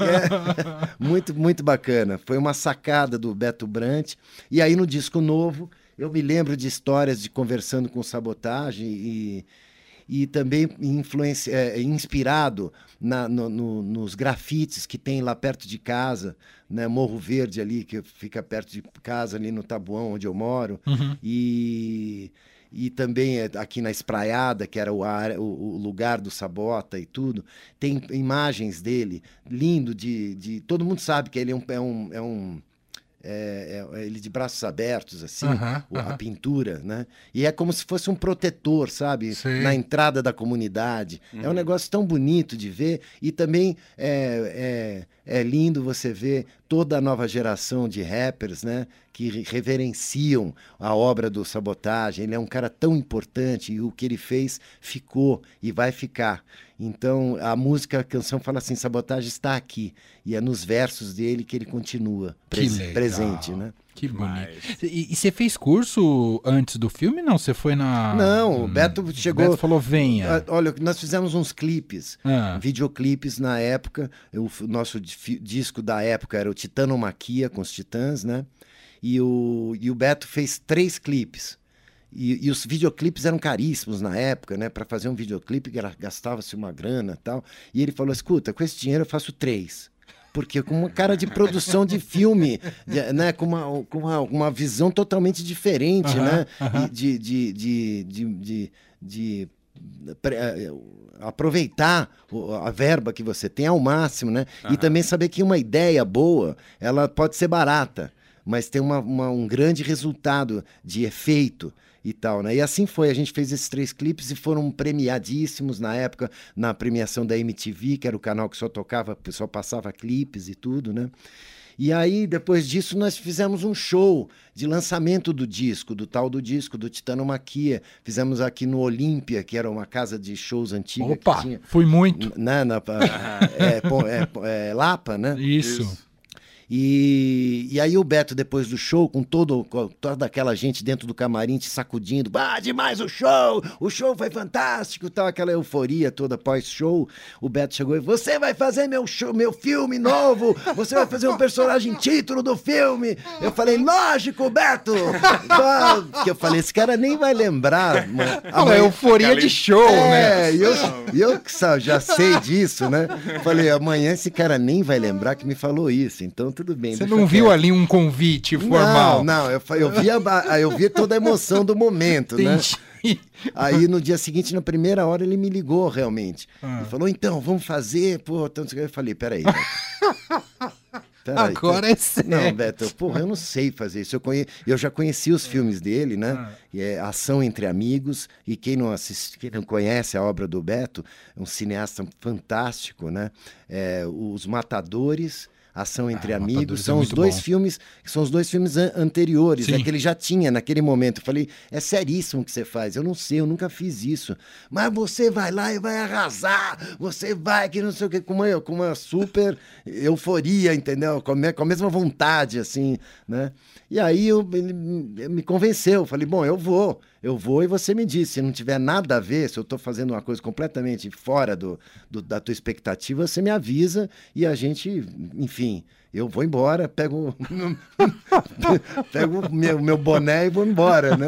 Speaker 2: É, muito, muito bacana. Foi uma sacada do Beto Brant. E aí no disco novo, eu me lembro de histórias de conversando com sabotagem e, e também influência, é, inspirado na- no- no- nos grafites que tem lá perto de casa, né? Morro Verde ali, que fica perto de casa, ali no Tabuão, onde eu moro.
Speaker 1: Uhum.
Speaker 2: E, e também é, aqui na Espraiada, que era o, ar- o- lugar do Sabota e tudo, tem imagens dele, lindo, de, de todo mundo sabe que ele é um... É um, é um é- é- ele de braços abertos, assim,
Speaker 1: Aham,
Speaker 2: o- a pintura, né? E é como se fosse um protetor, sabe?
Speaker 1: Sei.
Speaker 2: Na entrada da comunidade. É um negócio tão bonito de ver e também é, é, é lindo você ver toda a nova geração de rappers, né? Que re- reverenciam a obra do Sabotagem. Ele é um cara tão importante e o que ele fez ficou e vai ficar. Então, a música, a canção fala assim, Sabotagem está aqui. E é nos versos dele que ele continua
Speaker 1: Que
Speaker 2: pres-
Speaker 1: legal.
Speaker 2: presente, né?
Speaker 1: Que bonito. E, e você fez curso antes do filme? Não, você foi na.
Speaker 2: Não, o
Speaker 1: Hum,
Speaker 2: Beto chegou-
Speaker 1: Beto falou: venha.
Speaker 2: Ah, Olha, nós fizemos uns clipes,
Speaker 1: Ah.
Speaker 2: videoclipes na época. O nosso disco da época era o Titanomaquia com os Titãs, né? E o, e o Beto fez três clipes. E, e os videoclipes eram caríssimos na época, né? Para fazer um videoclipe gastava-se uma grana e tal. E ele falou: escuta, com esse dinheiro eu faço três. Porque com uma cara de produção de filme, de- né? com, uma, com uma, uma visão totalmente diferente, né? de, de, de, de, de, eh, aproveitar a verba que você tem ao máximo, né? E também saber que uma ideia boa, ela pode ser barata, mas tem uma, uma- um grande resultado de efeito e tal, né? E assim foi, a gente fez esses três clipes e foram premiadíssimos na época, na premiação da MTV, que era o canal que só tocava, só passava clipes e tudo, né? E aí, depois disso, nós fizemos um show de lançamento do disco, do tal do disco, do Titanomaquia. Fizemos aqui no Olímpia, que era uma casa de shows antiga
Speaker 1: Opa,
Speaker 2: que tinha.
Speaker 1: fui muito.
Speaker 2: Né, na, é, pô, é, pô, é, Lapa, né?
Speaker 1: Isso.
Speaker 2: E, e aí o Beto, depois do show, com, todo, com toda aquela gente dentro do camarim te sacudindo, ah, demais o show, o show foi fantástico, tal, aquela euforia toda pós-show, o Beto chegou e, você vai fazer meu show, meu filme novo, você vai fazer um personagem título do filme. Eu falei, lógico, Beto! Que eu falei, esse cara nem vai lembrar. mano.
Speaker 1: Fala,
Speaker 2: Amanhã-
Speaker 1: euforia de show, né?
Speaker 2: é, e eu, e eu que sa- já sei disso, né? Falei, amanhã esse cara nem vai lembrar que me falou isso, então tudo bem.
Speaker 1: Você não viu ali um convite formal?
Speaker 2: Não, não, eu, eu, vi a eu vi toda a emoção do momento, né? Aí no dia seguinte, na primeira hora, ele me ligou realmente.
Speaker 1: Ah.
Speaker 2: Ele falou, então, vamos fazer, pô, tanto que eu falei, peraí. Beto. Peraí,
Speaker 1: Agora é sério.
Speaker 2: Não, Beto, porra, eu não sei fazer isso. Eu, conhe... eu já conheci os filmes dele, né?
Speaker 1: Ah.
Speaker 2: E é Ação Entre Amigos. E quem não, assiste, quem não conhece a obra do Beto, é um cineasta fantástico, né? É, os Matadores. Ação entre
Speaker 1: Ah,
Speaker 2: amigos
Speaker 1: é
Speaker 2: são os
Speaker 1: muito
Speaker 2: dois
Speaker 1: bom.
Speaker 2: filmes são os dois filmes an- anteriores
Speaker 1: Sim.
Speaker 2: né, que ele já tinha naquele momento. Eu falei é seríssimo o que você faz eu não sei eu nunca fiz isso. Mas você vai lá e vai arrasar você vai que não sei o que com uma, com uma super euforia entendeu? Com a, com a mesma vontade assim né? E aí eu, ele me- me convenceu eu falei bom eu vou eu vou e você me diz. Se não tiver nada a ver, se eu estou fazendo uma coisa completamente fora do, do, da tua expectativa, você me avisa e a gente, enfim, eu vou embora, pego, pego meu, meu boné e vou embora, né?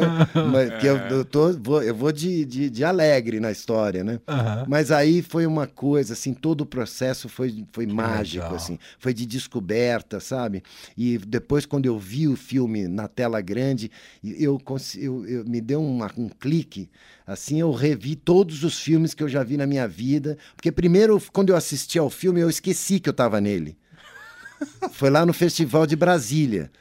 Speaker 2: Mas, que eu, eu, tô, vou, eu vou de, de, de alegre na história, né? Uhum. Mas aí foi uma coisa, assim, todo o processo foi, foi mágico, legal. assim, foi de descoberta, sabe? E depois, quando eu vi o filme na tela grande, eu, eu, eu me deu uma, um clique, assim, eu revi todos os filmes que eu já vi na minha vida, porque primeiro, quando eu assisti ao filme, eu esqueci que eu estava nele. Foi lá no Festival de Brasília.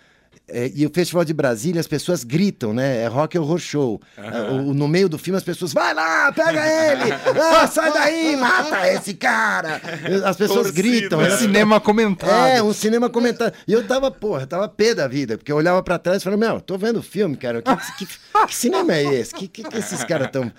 Speaker 2: É, e o Festival de Brasília, as pessoas gritam, né? É rock horror show. Uhum. o, no meio do filme, as pessoas, vai lá, pega ele! ah, sai daí, mata esse cara! As pessoas Torcida. gritam.
Speaker 1: É um cinema comentado.
Speaker 2: É, um cinema comentado. E eu tava, porra, tava pé da vida, porque eu olhava pra trás e falava, meu, tô vendo o filme, cara. Que, que, que cinema é esse? Que, que, que esses caras estão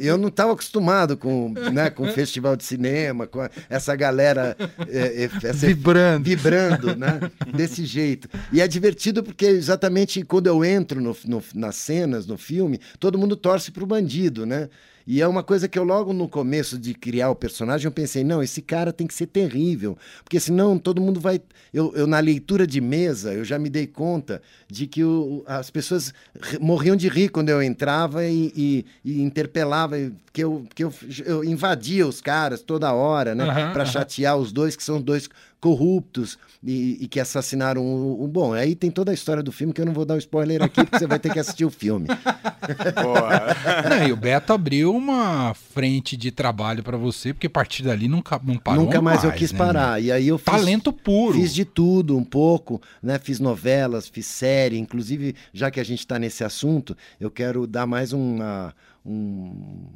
Speaker 2: eu não estava acostumado com, né, com o festival de cinema, com essa galera é, é, essa,
Speaker 1: vibrando,
Speaker 2: vibrando né, desse jeito. E é divertido porque exatamente quando eu entro no, no, nas cenas, no filme, todo mundo torce para o bandido, né? E é uma coisa que eu logo no começo de criar o personagem, eu pensei, não, esse cara tem que ser terrível, porque senão todo mundo vai... Eu, eu na leitura de mesa, eu já me dei conta de que o, as pessoas morriam de rir quando eu entrava e, e, e interpelava, que, eu, que eu, eu invadia os caras toda hora, né, uhum, para uhum. chatear os dois, que são dois corruptos e, e que assassinaram o, o, Bom, aí tem toda a história do filme que eu não vou dar um spoiler aqui, porque você vai ter que assistir o filme.
Speaker 1: não, e o Beto abriu uma frente de trabalho para você, porque a partir dali nunca não parou
Speaker 2: Nunca mais, mais eu quis né? parar. E aí eu fiz,
Speaker 1: Talento puro.
Speaker 2: Fiz de tudo um pouco, né? Fiz novelas, fiz série, inclusive, já que a gente está nesse assunto, eu quero dar mais uma, um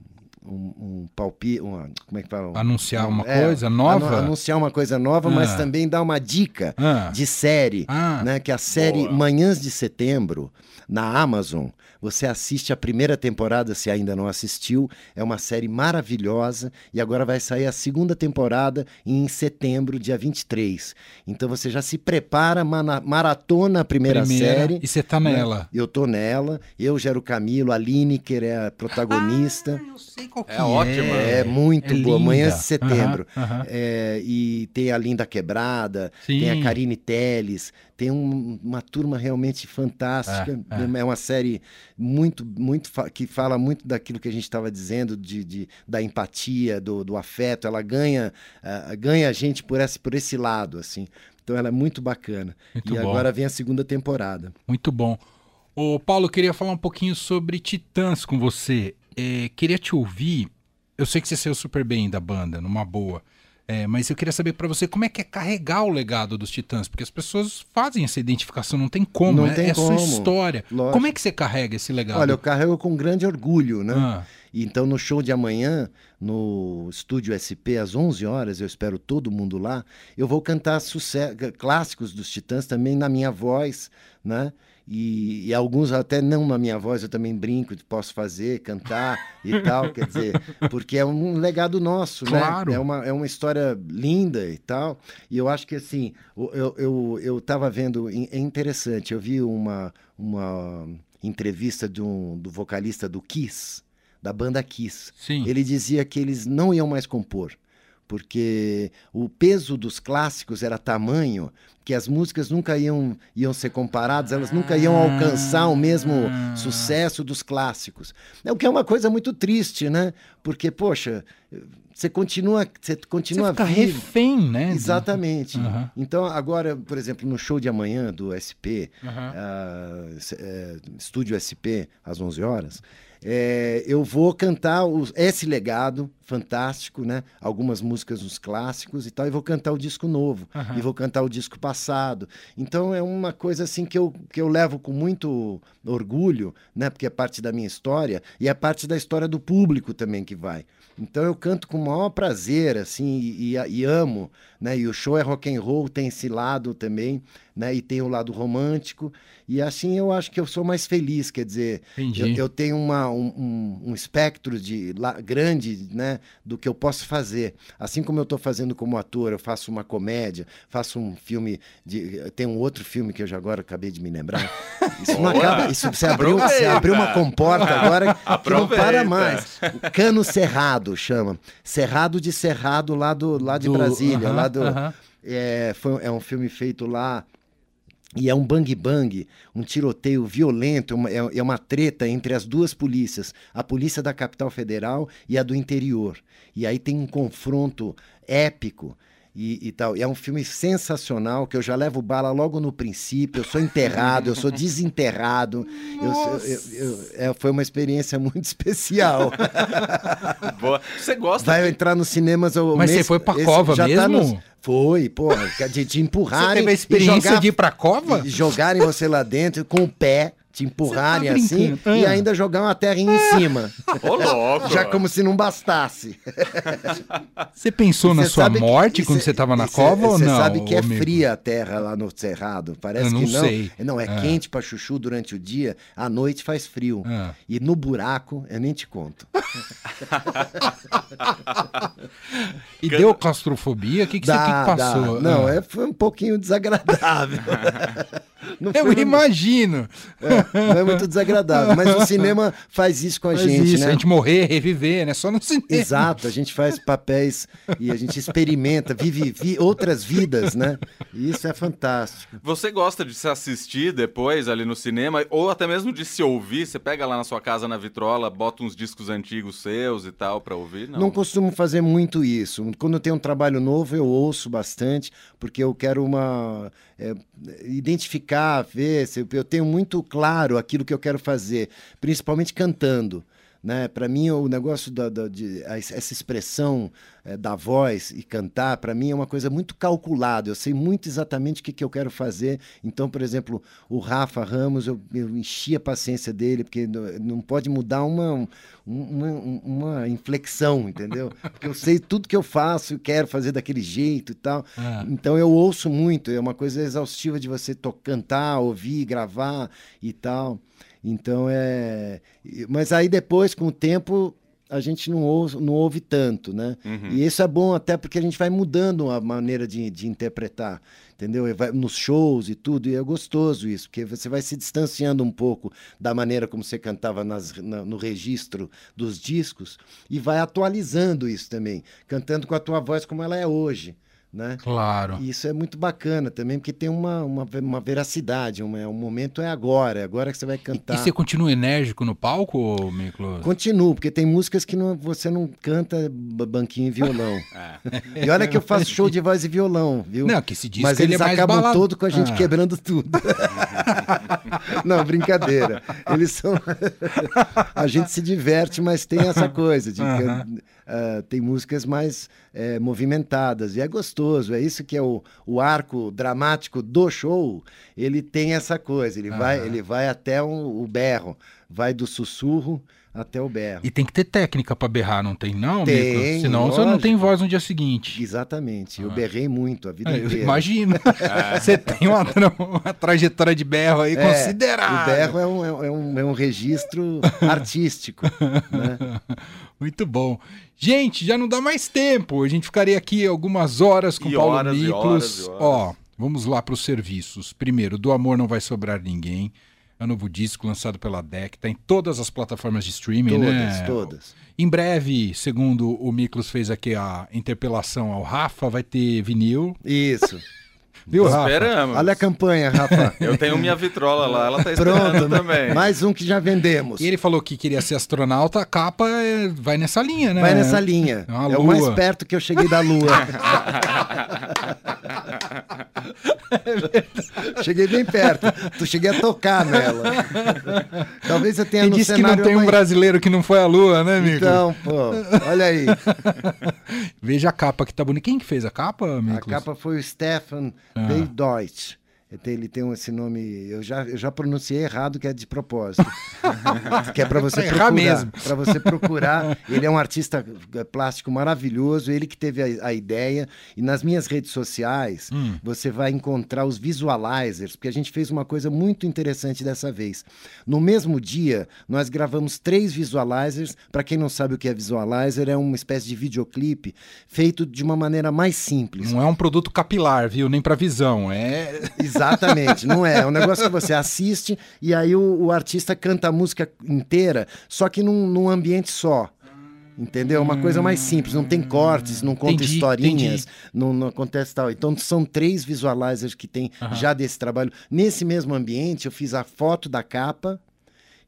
Speaker 2: um, um palpite, uma, como é que fala?
Speaker 1: Anunciar uma é, coisa nova?
Speaker 2: Anunciar uma coisa nova, ah. mas também dar uma dica ah. de série, ah. né? Que a série Boa. Manhãs de Setembro, na Amazon, você assiste a primeira temporada, se ainda não assistiu. É uma série maravilhosa e agora vai sair a segunda temporada em setembro, dia 23. Então você já se prepara, maratona a primeira, primeira série.
Speaker 1: E você tá né? nela.
Speaker 2: Eu tô nela. Eu, Gero Camilo, a Lineker é a protagonista.
Speaker 1: Ah, eu sei qual
Speaker 3: é. É ótima.
Speaker 2: É muito é boa. Amanhã de setembro. Uh -huh, uh -huh. É, e tem a Linda Quebrada, Sim. tem a Karine Teles, tem um, uma turma realmente fantástica. É, é. é, uma série muito, muito que fala muito daquilo que a gente estava dizendo, de, de, da empatia, do, do afeto. Ela ganha, uh, ganha a gente por esse, por esse lado, assim. Então ela é muito bacana. Muito e bom. agora vem a segunda temporada.
Speaker 1: Muito bom. Ô, Paulo, eu queria falar um pouquinho sobre Titãs com você. É, queria te ouvir. Eu sei que você saiu super bem da banda, numa boa. É, mas eu queria saber para você como é que é carregar o legado dos Titãs, porque as pessoas fazem essa identificação, não tem como, não é, tem é como. sua história. Lógico. Como é que você carrega esse legado?
Speaker 2: Olha, eu carrego com grande orgulho, né? Ah. Então, no show de amanhã, no Estúdio SP, às 11 horas, eu espero todo mundo lá, eu vou cantar clássicos dos Titãs também na minha voz, né? E, e, alguns até não na minha voz, eu também brinco, posso fazer, cantar e tal, quer dizer, porque é um legado nosso, né? claro. né? É uma, é uma história linda e tal. E eu acho que assim, eu, eu, eu tava vendo, é interessante, eu vi uma, uma entrevista de um, do vocalista do Kiss, da banda Kiss.
Speaker 1: Sim.
Speaker 2: Ele dizia que eles não iam mais compor porque o peso dos clássicos era tamanho que as músicas nunca iam, iam ser comparadas, elas nunca iam alcançar o mesmo sucesso dos clássicos. É o que é uma coisa muito triste, né? Porque, poxa, você continua você continua
Speaker 1: você fica refém, né?
Speaker 2: Exatamente. Uhum. Então agora, por exemplo, no show de amanhã do SP, uhum. uh, uh, Estúdio SP às 11 horas, é, eu vou cantar esse legado fantástico, né? Algumas músicas dos clássicos e tal, e vou cantar o disco novo, uhum. e vou cantar o disco passado. Então é uma coisa assim que eu, que eu levo com muito orgulho, né? Porque é parte da minha história e é parte da história do público também que vai. Então eu canto com o maior prazer, assim, e, e, amo, né? E o show é rock and roll, tem esse lado também, né? E tem o lado romântico. E assim eu acho que eu sou mais feliz, quer dizer, eu, eu, tenho uma, um, um, espectro de grande né, do que eu posso fazer. Assim como eu estou fazendo como ator, eu faço uma comédia, faço um filme de. Tem um outro filme que eu já agora acabei de me lembrar. Isso não
Speaker 3: Boa.
Speaker 2: acaba. Isso, você, abriu, você abriu uma comporta agora que não para mais. O Cano Cerrado chama. Cerrado de Cerrado, lá, do, lá de
Speaker 1: Do-
Speaker 2: Brasília.
Speaker 1: aham,
Speaker 2: lá do,
Speaker 1: aham.
Speaker 2: é, foi- é um filme feito lá. E é um bang bang, um tiroteio violento, uma- é, é uma treta entre as duas polícias, a polícia da capital federal e a do interior. E aí tem um confronto épico e, e tal. E é um filme sensacional que eu já levo bala logo no princípio. Eu sou enterrado, eu sou desenterrado. Eu eu- eu- é, foi uma experiência muito especial.
Speaker 3: Boa. Você gosta
Speaker 2: Vai entrar nos cinemas. o
Speaker 1: Mas
Speaker 2: mês-
Speaker 1: você foi pra
Speaker 2: esse
Speaker 1: cova
Speaker 2: já tá
Speaker 1: mesmo?
Speaker 2: nos- Foi, pô, de te empurrarem.
Speaker 1: Você teve a experiência
Speaker 2: jogar-
Speaker 1: de ir pra cova?
Speaker 2: jogarem você lá dentro com o pé, te empurrarem
Speaker 1: Você tá
Speaker 2: assim e ainda jogar uma terrinha em cima.
Speaker 3: Ô, louco.
Speaker 2: Já como se não bastasse.
Speaker 1: Você pensou na
Speaker 2: Você
Speaker 1: sua
Speaker 2: que-
Speaker 1: morte
Speaker 2: e
Speaker 1: quando
Speaker 2: cê-
Speaker 1: você tava na
Speaker 2: e cê-
Speaker 1: cova ou
Speaker 2: cê
Speaker 1: não?
Speaker 2: sabe que é
Speaker 1: amigo?
Speaker 2: fria a terra lá no Cerrado. Parece
Speaker 1: Eu não
Speaker 2: que não.
Speaker 1: sei.
Speaker 2: Não, é
Speaker 1: Ah.
Speaker 2: quente pra chuchu durante o dia, à noite faz frio.
Speaker 1: Ah.
Speaker 2: E no buraco, eu nem te conto.
Speaker 1: E deu claustrofobia? O que, que você que
Speaker 2: Dá,
Speaker 1: que
Speaker 2: dá.
Speaker 1: passou?
Speaker 2: Não,
Speaker 1: Ah.
Speaker 2: é, foi um pouquinho desagradável. Não
Speaker 1: Eu imagino.
Speaker 2: É, não é muito desagradável. Mas o cinema faz isso com a
Speaker 1: Mas
Speaker 2: gente,
Speaker 1: isso,
Speaker 2: né?
Speaker 1: a gente morrer, reviver, né? Só no cinema.
Speaker 2: Exato, a gente faz papéis e a gente experimenta, vive vi- outras vidas, né? E isso é fantástico.
Speaker 3: Você gosta de se assistir depois ali no cinema, ou até mesmo de se ouvir? Você pega lá na sua casa na vitrola, bota uns discos antigos seus e tal pra ouvir? Não.
Speaker 2: Não. costumo fazer muito isso. Quando eu tenho um trabalho novo, eu ouço bastante, porque eu quero uma. é, identificar, ver. se- Eu tenho muito claro aquilo que eu quero fazer, principalmente cantando. Né? Para mim, o negócio da, da- de, essa expressão da voz e cantar, para mim é uma coisa muito calculada. Eu sei muito exatamente o que, que eu quero fazer. Então, por exemplo, o Rafa Ramos, eu, eu enchi a paciência dele, porque não, pode mudar uma, um- uma, uma inflexão, entendeu? Porque eu sei tudo que eu faço, eu quero fazer daquele jeito e tal.
Speaker 1: Ah.
Speaker 2: Então eu ouço muito, é uma coisa exaustiva de você cantar, ouvir, gravar e tal. Então é. Mas aí depois, com o tempo, a gente não ouve, não ouve tanto, né? E isso é bom até porque a gente vai mudando a maneira de, de interpretar, entendeu? Vai- nos shows e tudo, e é gostoso isso, porque você vai se distanciando um pouco da maneira como você cantava nas- na- no registro dos discos e vai atualizando isso também, cantando com a tua voz como ela é hoje, né?
Speaker 1: Claro.
Speaker 2: E isso é muito bacana também, porque tem uma, uma, uma veracidade, uma, o momento é agora, é agora que você vai
Speaker 1: E,
Speaker 2: cantar.
Speaker 1: e você continua enérgico no palco, Miklos?
Speaker 2: Continuo, porque tem músicas que não- você não canta ba- banquinho e violão. E olha que eu faço show de voz e violão, viu?
Speaker 1: Não, que esse disco
Speaker 2: Mas
Speaker 1: ele
Speaker 2: eles
Speaker 1: é mais
Speaker 2: acabam
Speaker 1: balado-
Speaker 2: todo com a gente
Speaker 1: Ah.
Speaker 2: quebrando tudo. não, brincadeira. Eles são. a gente se diverte, mas tem essa coisa de que,
Speaker 1: Aham.
Speaker 2: Ah, tem músicas mais eh, movimentadas e é gostoso. É isso que é o, o arco dramático do show. Ele tem essa coisa. Ele vai,
Speaker 1: Aham.
Speaker 2: ele vai até o, o berro, vai do sussurro até o berro.
Speaker 1: E tem que ter técnica pra berrar, não tem não,
Speaker 2: Tem,
Speaker 1: Miklos? Senão você não
Speaker 2: lógico.
Speaker 1: tem voz no dia seguinte.
Speaker 2: Exatamente. Eu berrei muito a vida
Speaker 1: É, eu
Speaker 2: inteira.
Speaker 1: imagino. Você tem uma, uma trajetória de berro aí
Speaker 2: É,
Speaker 1: considerável.
Speaker 2: O berro é um, é um, é um registro artístico. Né?
Speaker 1: Muito bom. Gente, já não dá mais tempo. A gente ficaria aqui algumas horas com
Speaker 3: E
Speaker 1: Paulo
Speaker 3: horas, e
Speaker 1: Miklos.
Speaker 3: horas, e horas.
Speaker 1: Ó, vamos lá para os serviços. Primeiro, Do Amor Não Vai Sobrar Ninguém. É um novo disco lançado pela DEC. Tá em todas as plataformas de streaming,
Speaker 2: Todas,
Speaker 1: né?
Speaker 2: todas.
Speaker 1: Em breve, segundo o Miklos fez aqui a interpelação ao Rafa, vai ter vinil.
Speaker 2: Isso.
Speaker 1: Viu, Rafa?
Speaker 3: Esperamos.
Speaker 2: Olha a campanha, Rafa.
Speaker 3: Eu tenho minha vitrola lá, ela tá esperando
Speaker 2: Pronto,
Speaker 3: também.
Speaker 2: mais um que já vendemos.
Speaker 1: E ele falou que queria ser astronauta, a capa é- vai nessa linha, né?
Speaker 2: Vai nessa linha.
Speaker 1: É
Speaker 2: É o mais perto que eu cheguei da Lua. cheguei bem perto. Tu cheguei a tocar nela. Talvez eu tenha
Speaker 1: Quem
Speaker 2: no
Speaker 1: disse que não tem um brasileiro que não foi à lua, né, amigo?
Speaker 2: Então, pô, olha aí.
Speaker 1: Veja a capa que tá bonita. Quem que fez a capa,
Speaker 2: A
Speaker 1: Miklos?
Speaker 2: capa foi o Stefan
Speaker 1: Ah.
Speaker 2: Deutsch. Ele tem esse nome, eu já, eu já pronunciei errado, que é de propósito. que é para você
Speaker 1: Pra
Speaker 2: procurar.
Speaker 1: mesmo.
Speaker 2: Para você procurar. Ele é um artista eh, plástico maravilhoso, ele que teve a, a ideia. E nas minhas redes sociais,
Speaker 1: Hum.
Speaker 2: você vai encontrar os visualizers, porque a gente fez uma coisa muito interessante dessa vez. No mesmo dia, nós gravamos três visualizers. Para quem não sabe o que é visualizer, é uma espécie de videoclipe feito de uma maneira mais simples.
Speaker 1: Não é um produto capilar, viu? Nem pra visão. É.
Speaker 2: Exatamente, não é. É um negócio que você assiste e aí o, o artista canta a música inteira, só que num, num ambiente só. Entendeu? Uma coisa mais simples, não tem cortes, não conta
Speaker 1: Entendi,
Speaker 2: historinhas,
Speaker 1: entendi.
Speaker 2: não, não acontece tal. Então são três visualizers que tem já desse trabalho. Nesse mesmo ambiente, eu fiz a foto da capa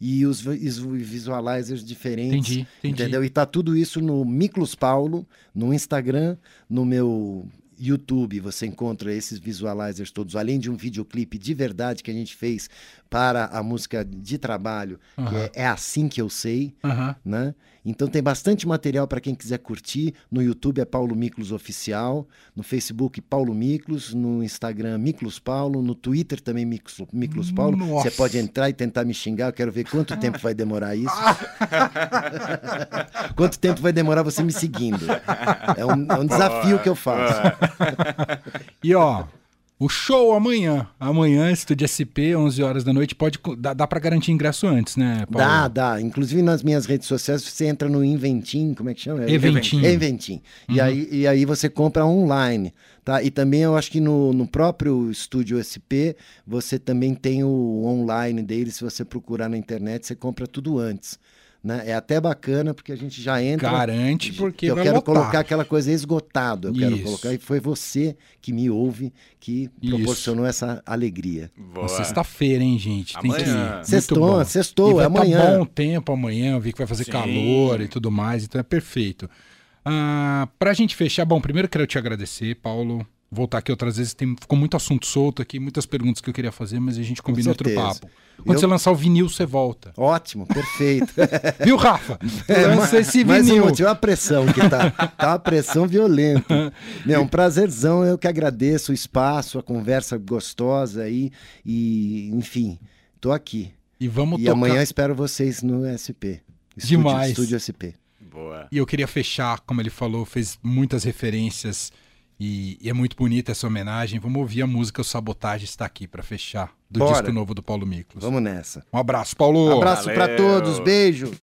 Speaker 2: e os os visualizers diferentes.
Speaker 1: Entendi, entendi.
Speaker 2: Entendeu? E tá tudo isso no Miklos Paulo, no Instagram, no meu YouTube. Você encontra esses visualizers todos, além de um videoclipe de verdade que a gente fez para a música de trabalho, que
Speaker 1: Aham.
Speaker 2: é, é assim que eu sei.
Speaker 1: Aham.
Speaker 2: Né? Então tem bastante material para quem quiser curtir. No YouTube é Paulo Miklos Oficial, no Facebook Paulo Miklos, no Instagram Miklos Paulo, no Twitter também Miklos, Miklos Paulo.
Speaker 1: Nossa.
Speaker 2: Você pode entrar e tentar me xingar, eu quero ver quanto tempo vai demorar isso. quanto tempo vai demorar você me seguindo? É um, é um desafio que eu faço.
Speaker 1: E ó, o show amanhã. Amanhã, Estúdio SP, 11 horas da noite. Pode, dá, dá pra garantir ingresso antes, né, Paulo?
Speaker 2: Dá, dá. Inclusive nas minhas redes sociais, você entra no Inventim, como é que chama?
Speaker 1: Eventim.
Speaker 2: Eventim. E, aí, e aí você compra online, tá? E também eu acho que no, no próprio Estúdio SP, você também tem o online dele. Se você procurar na internet, você compra tudo antes. Né? É até bacana, porque a gente já entra...
Speaker 1: Garante, porque
Speaker 2: eu
Speaker 1: vai
Speaker 2: quero
Speaker 1: lotar.
Speaker 2: colocar aquela coisa esgotado. Eu quero
Speaker 1: Isso.
Speaker 2: colocar, e foi você que me ouve que
Speaker 1: Isso.
Speaker 2: proporcionou essa alegria.
Speaker 1: Sexta-feira, hein, gente? Tem que ir.
Speaker 3: Amanhã.
Speaker 1: Muito
Speaker 2: Sextou, sextou, é amanhã.
Speaker 1: Tá bom tempo amanhã, eu vi que vai fazer
Speaker 3: Sim.
Speaker 1: calor e tudo mais, então é perfeito. Ah, pra gente fechar, bom, primeiro quero te agradecer, Paulo. Voltar aqui outras vezes, tem, ficou muito assunto solto aqui, muitas perguntas que eu queria fazer, mas a gente combina outro
Speaker 2: certeza.
Speaker 1: papo. Quando
Speaker 2: Eu-
Speaker 1: você lançar o vinil, você volta.
Speaker 2: Ótimo, perfeito.
Speaker 1: Viu, Rafa?
Speaker 2: É,
Speaker 1: Lança esse
Speaker 2: mais um
Speaker 1: vinil.
Speaker 2: motivo, a pressão que tá. Tá uma pressão violenta. Meu, um prazerzão, eu que agradeço o espaço, a conversa gostosa aí. E, enfim, tô aqui.
Speaker 1: E vamos
Speaker 2: e
Speaker 1: tocar.
Speaker 2: amanhã espero vocês no SP. Estúdio,
Speaker 1: Demais.
Speaker 2: Estúdio SP.
Speaker 3: Boa.
Speaker 1: E eu queria fechar, como ele falou, fez muitas referências e, e é muito bonita essa homenagem. Vamos ouvir a música O Sabotagem está aqui pra fechar do
Speaker 2: Bora.
Speaker 1: disco novo do Paulo Miklos.
Speaker 2: Vamos nessa.
Speaker 1: Um abraço, Paulo.
Speaker 2: Abraço pra
Speaker 3: Valeu.
Speaker 2: todos, beijo.